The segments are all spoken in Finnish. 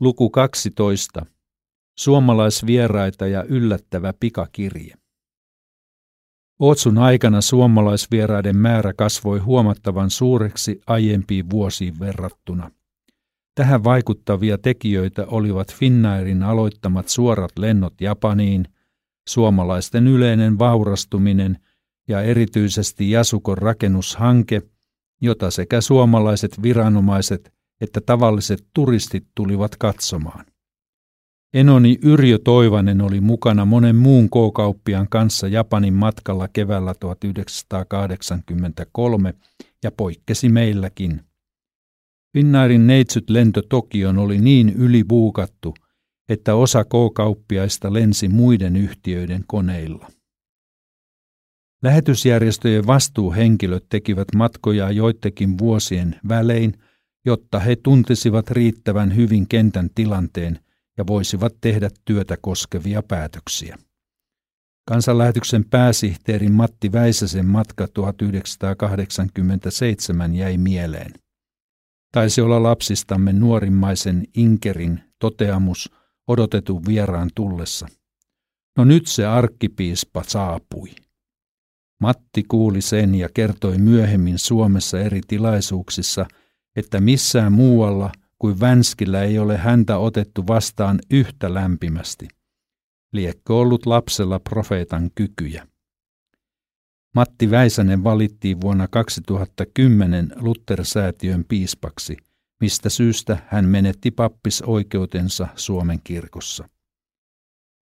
Luku 12. Suomalaisvieraita ja yllättävä pikakirje. Otsun aikana suomalaisvieraiden määrä kasvoi huomattavan suureksi aiempiin vuosiin verrattuna. Tähän vaikuttavia tekijöitä olivat Finnairin aloittamat suorat lennot Japaniin, suomalaisten yleinen vaurastuminen ja erityisesti Jasukon rakennushanke, jota sekä suomalaiset viranomaiset että tavalliset turistit tulivat katsomaan. Enoni Yrjö Toivanen oli mukana monen muun K-kauppian kanssa Japanin matkalla keväällä 1983 ja poikkesi meilläkin. Finnairin neitsyt lento Tokioon oli niin ylibuukattu, että osa K-kauppiaista lensi muiden yhtiöiden koneilla. Lähetysjärjestöjen vastuuhenkilöt tekivät matkoja joittekin vuosien välein – jotta he tuntisivat riittävän hyvin kentän tilanteen ja voisivat tehdä työtä koskevia päätöksiä. Kansanlähetyksen pääsihteerin Matti Väisäsen matka 1987 jäi mieleen. Taisi olla lapsistamme nuorimmaisen Inkerin toteamus odotetun vieraan tullessa. No nyt se arkkipiispa saapui. Matti kuuli sen ja kertoi myöhemmin Suomessa eri tilaisuuksissa – että missään muualla kuin Vänskillä ei ole häntä otettu vastaan yhtä lämpimästi. Liekkö ollut lapsella profeetan kykyjä. Matti Väisänen valittiin vuonna 2010 Luther-säätiön piispaksi, mistä syystä hän menetti pappisoikeutensa Suomen kirkossa.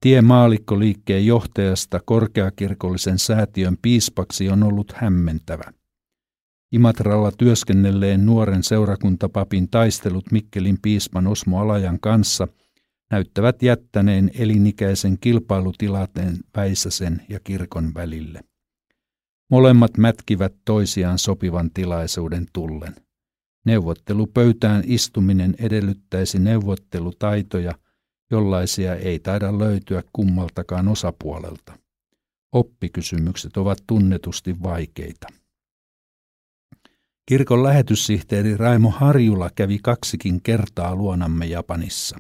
Tie maalikkoliikkeen johtajasta korkeakirkollisen säätiön piispaksi on ollut hämmentävä. Imatralla työskennelleen nuoren seurakuntapapin taistelut Mikkelin piispan Osmo Alajan kanssa näyttävät jättäneen elinikäisen kilpailutilanteen Väisäsen ja kirkon välille. Molemmat mätkivät toisiaan sopivan tilaisuuden tullen. Neuvottelupöytään istuminen edellyttäisi neuvottelutaitoja, jollaisia ei taida löytyä kummaltakaan osapuolelta. Oppikysymykset ovat tunnetusti vaikeita. Kirkon lähetyssihteeri Raimo Harjula kävi kaksikin kertaa luonamme Japanissa.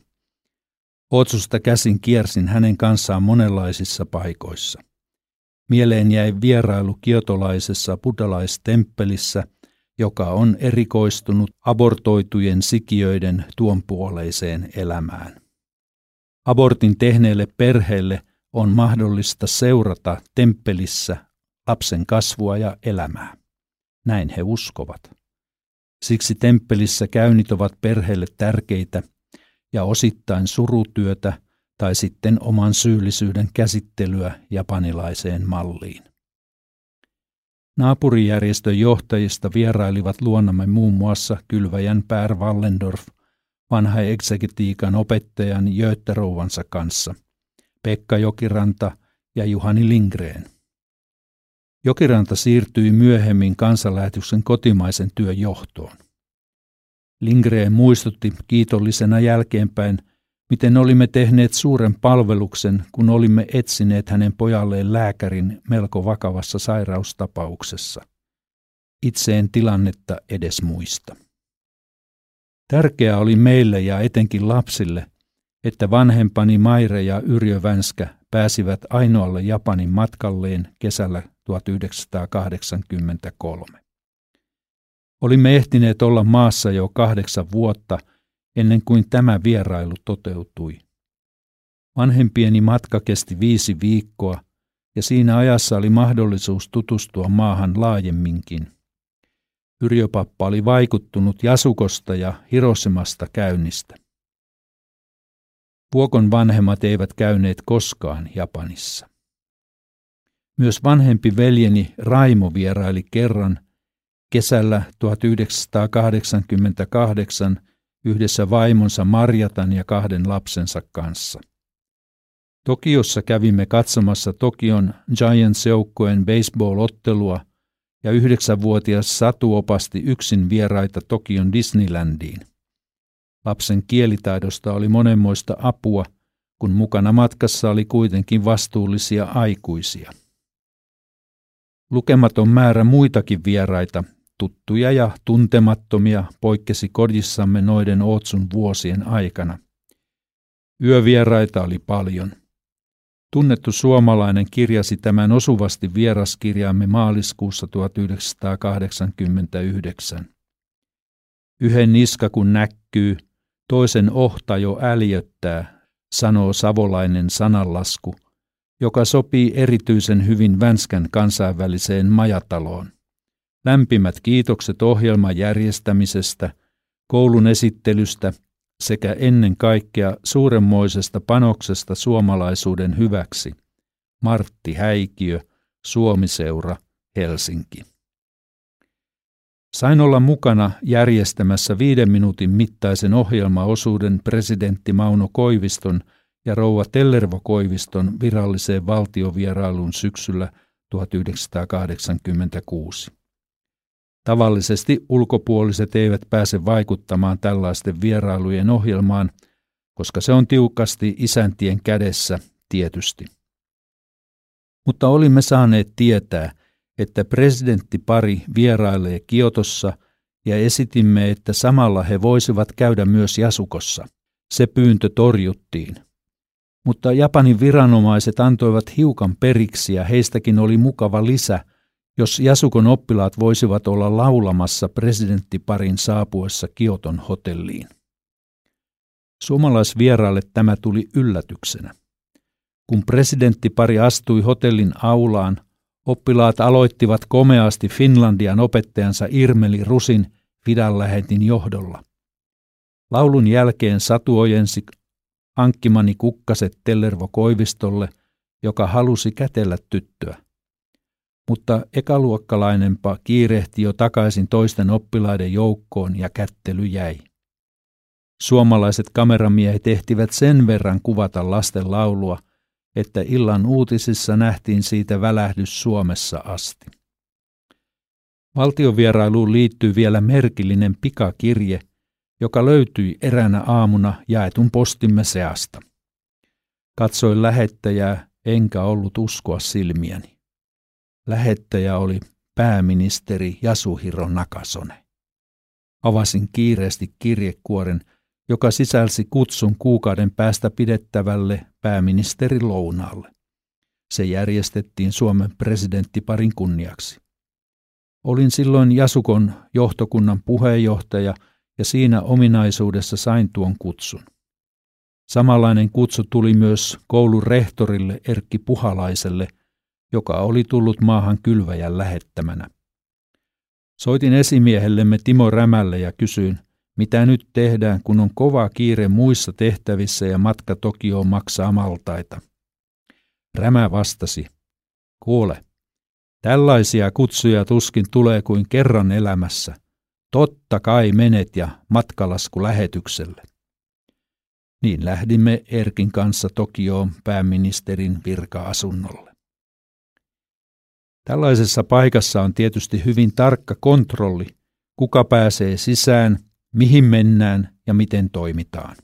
Otsusta käsin kiersin hänen kanssaan monenlaisissa paikoissa. Mieleen jäi vierailu kiotolaisessa buddalaistemppelissä, joka on erikoistunut abortoitujen sikiöiden tuonpuoleiseen elämään. Abortin tehneelle perheelle on mahdollista seurata temppelissä lapsen kasvua ja elämää. Näin he uskovat. Siksi temppelissä käynnit ovat perheelle tärkeitä ja osittain surutyötä tai sitten oman syyllisyyden käsittelyä japanilaiseen malliin. Naapurijärjestön johtajista vierailivat luonnamme muun muassa kylväjän Pär Wallendorf, vanha eksegetiikan opettajan Jötterouvansa kanssa, Pekka Jokiranta ja Juhani Lindgren. Jokiranta siirtyi myöhemmin kansanlähetyksen kotimaisen työn johtoon. Lindgren muistutti kiitollisena jälkeenpäin, miten olimme tehneet suuren palveluksen, kun olimme etsineet hänen pojalleen lääkärin melko vakavassa sairaustapauksessa. Itse en tilannetta edes muista. Tärkeää oli meille ja etenkin lapsille, että vanhempani Maire ja Yrjö Vänskä pääsivät ainoalle Japanin matkalleen kesällä 1983. Olimme ehtineet olla maassa jo kahdeksan vuotta ennen kuin tämä vierailu toteutui. Vanhempieni matka kesti viisi viikkoa ja siinä ajassa oli mahdollisuus tutustua maahan laajemminkin. Yrjöpappa oli vaikuttunut Jasukosta ja Hirosemasta käynnistä. Vuokon vanhemmat eivät käyneet koskaan Japanissa. Myös vanhempi veljeni Raimo vieraili kerran kesällä 1988 yhdessä vaimonsa Marjatan ja kahden lapsensa kanssa. Tokiossa kävimme katsomassa Tokion Giants-joukkojen baseball-ottelua ja yhdeksänvuotias Satu opasti yksin vieraita Tokion Disneylandiin. Lapsen kielitaidosta oli monenmoista apua, kun mukana matkassa oli kuitenkin vastuullisia aikuisia. Lukematon määrä muitakin vieraita, tuttuja ja tuntemattomia, poikkesi kodissamme noiden Ootsun vuosien aikana. Yövieraita oli paljon. Tunnettu suomalainen kirjasi tämän osuvasti vieraskirjaamme maaliskuussa 1989. Yhden niska kun näkyy, toisen ohta jo äljöttää, sanoo savolainen sananlasku, joka sopii erityisen hyvin Vänskän kansainväliseen majataloon. Lämpimät kiitokset ohjelman järjestämisestä, koulun esittelystä sekä ennen kaikkea suuremmoisesta panoksesta suomalaisuuden hyväksi. Martti Häikiö, Suomiseura, Helsinki. Sain olla mukana järjestämässä viiden minuutin mittaisen ohjelmaosuuden presidentti Mauno Koiviston ja rouva Tellervo Koiviston viralliseen valtiovierailuun syksyllä 1986. Tavallisesti ulkopuoliset eivät pääse vaikuttamaan tällaisten vierailujen ohjelmaan, koska se on tiukasti isäntien kädessä tietysti. Mutta olimme saaneet tietää, että presidenttipari vierailee Kiotossa ja esitimme, että samalla he voisivat käydä myös Jasukossa. Se pyyntö torjuttiin. Mutta Japanin viranomaiset antoivat hiukan periksi ja heistäkin oli mukava lisä, jos Jasukon oppilaat voisivat olla laulamassa presidenttiparin saapuessa Kioton hotelliin. Suomalaisvieraalle tämä tuli yllätyksenä. Kun presidenttipari astui hotellin aulaan, Oppilaat aloittivat komeasti Finlandian opettajansa Irmeli Rusin Fidan lähetin johdolla. Laulun jälkeen Satu ojensi hankkimani kukkaset Tellervo Koivistolle, joka halusi kätellä tyttöä. Mutta ekaluokkalainenpa kiirehti jo takaisin toisten oppilaiden joukkoon ja kättely jäi. Suomalaiset kameramiehet ehtivät sen verran kuvata lasten laulua, että illan uutisissa nähtiin siitä välähdys Suomessa asti. Valtiovierailuun liittyy vielä merkillinen pikakirje, joka löytyi eräänä aamuna jaetun postimme seasta. Katsoin lähettäjää, enkä ollut uskoa silmiäni. Lähettäjä oli pääministeri Yasuhiro Nakasone. Avasin kiireesti kirjekuoren joka sisälsi kutsun kuukauden päästä pidettävälle pääministeri lounaalle. Se järjestettiin Suomen presidenttiparin kunniaksi. Olin silloin Jasukon johtokunnan puheenjohtaja ja siinä ominaisuudessa sain tuon kutsun. Samanlainen kutsu tuli myös koulun rehtorille Erkki Puhalaiselle, joka oli tullut maahan kylväjän lähettämänä. Soitin esimiehellemme Timo Rämälle ja kysyin, mitä nyt tehdään, kun on kova kiire muissa tehtävissä ja matka Tokioon maksaa maltaita? Rämä vastasi, kuule, tällaisia kutsuja tuskin tulee kuin kerran elämässä. Totta kai menet ja matkalasku lähetykselle. Niin lähdimme Erkin kanssa Tokioon pääministerin virka-asunnolle. Tällaisessa paikassa on tietysti hyvin tarkka kontrolli, kuka pääsee sisään mihin mennään ja miten toimitaan.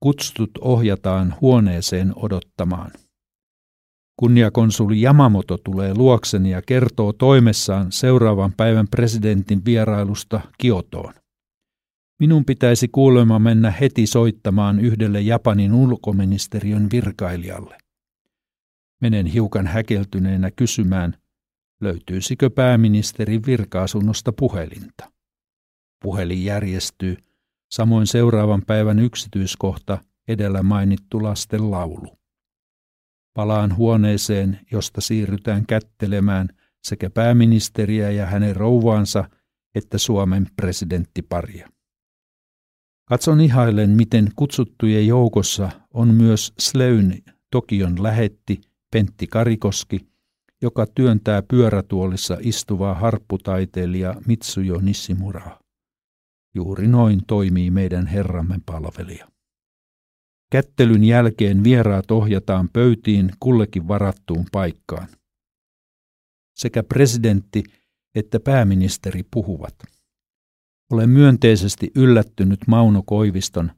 Kutsutut ohjataan huoneeseen odottamaan. Kunniakonsuli Yamamoto tulee luokseni ja kertoo toimessaan seuraavan päivän presidentin vierailusta Kiotoon. Minun pitäisi kuulemma mennä heti soittamaan yhdelle Japanin ulkoministeriön virkailijalle. Menen hiukan häkeltyneenä kysymään, löytyisikö pääministerin virka-asunnosta puhelinta. Puhelin järjestyy, samoin seuraavan päivän yksityiskohta edellä mainittu lasten laulu. Palaan huoneeseen, josta siirrytään kättelemään sekä pääministeriä ja hänen rouvaansa että Suomen presidenttiparia. Katson ihailen, miten kutsuttujen joukossa on myös Sleyn Tokion lähetti Pentti Karikoski, joka työntää pyörätuolissa istuvaa harpputaiteilija Mitsujo Nissimuraa. Juuri noin toimii meidän Herramme palvelija. Kättelyn jälkeen vieraat ohjataan pöytiin kullekin varattuun paikkaan. Sekä presidentti että pääministeri puhuvat. Olen myönteisesti yllättynyt Mauno Koiviston,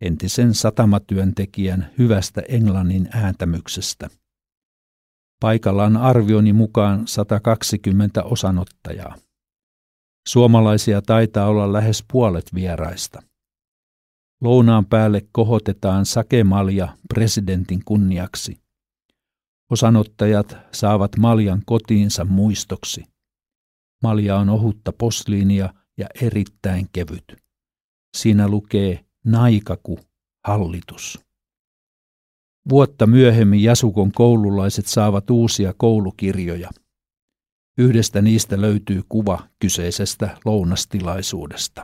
entisen satamatyöntekijän, hyvästä englannin ääntämyksestä. Paikalla on arvioni mukaan 120 osanottajaa. Suomalaisia taitaa olla lähes puolet vieraista. Lounaan päälle kohotetaan sakemalja presidentin kunniaksi. Osanottajat saavat maljan kotiinsa muistoksi. Malja on ohutta posliinia ja erittäin kevyt. Siinä lukee Naikaku, hallitus. Vuotta myöhemmin Jasukon koululaiset saavat uusia koulukirjoja. Yhdestä niistä löytyy kuva kyseisestä lounastilaisuudesta.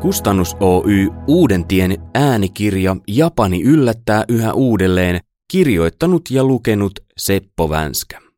Kustannus Oy Uudentien äänikirja Japani yllättää yhä uudelleen kirjoittanut ja lukenut Seppo Vänskä.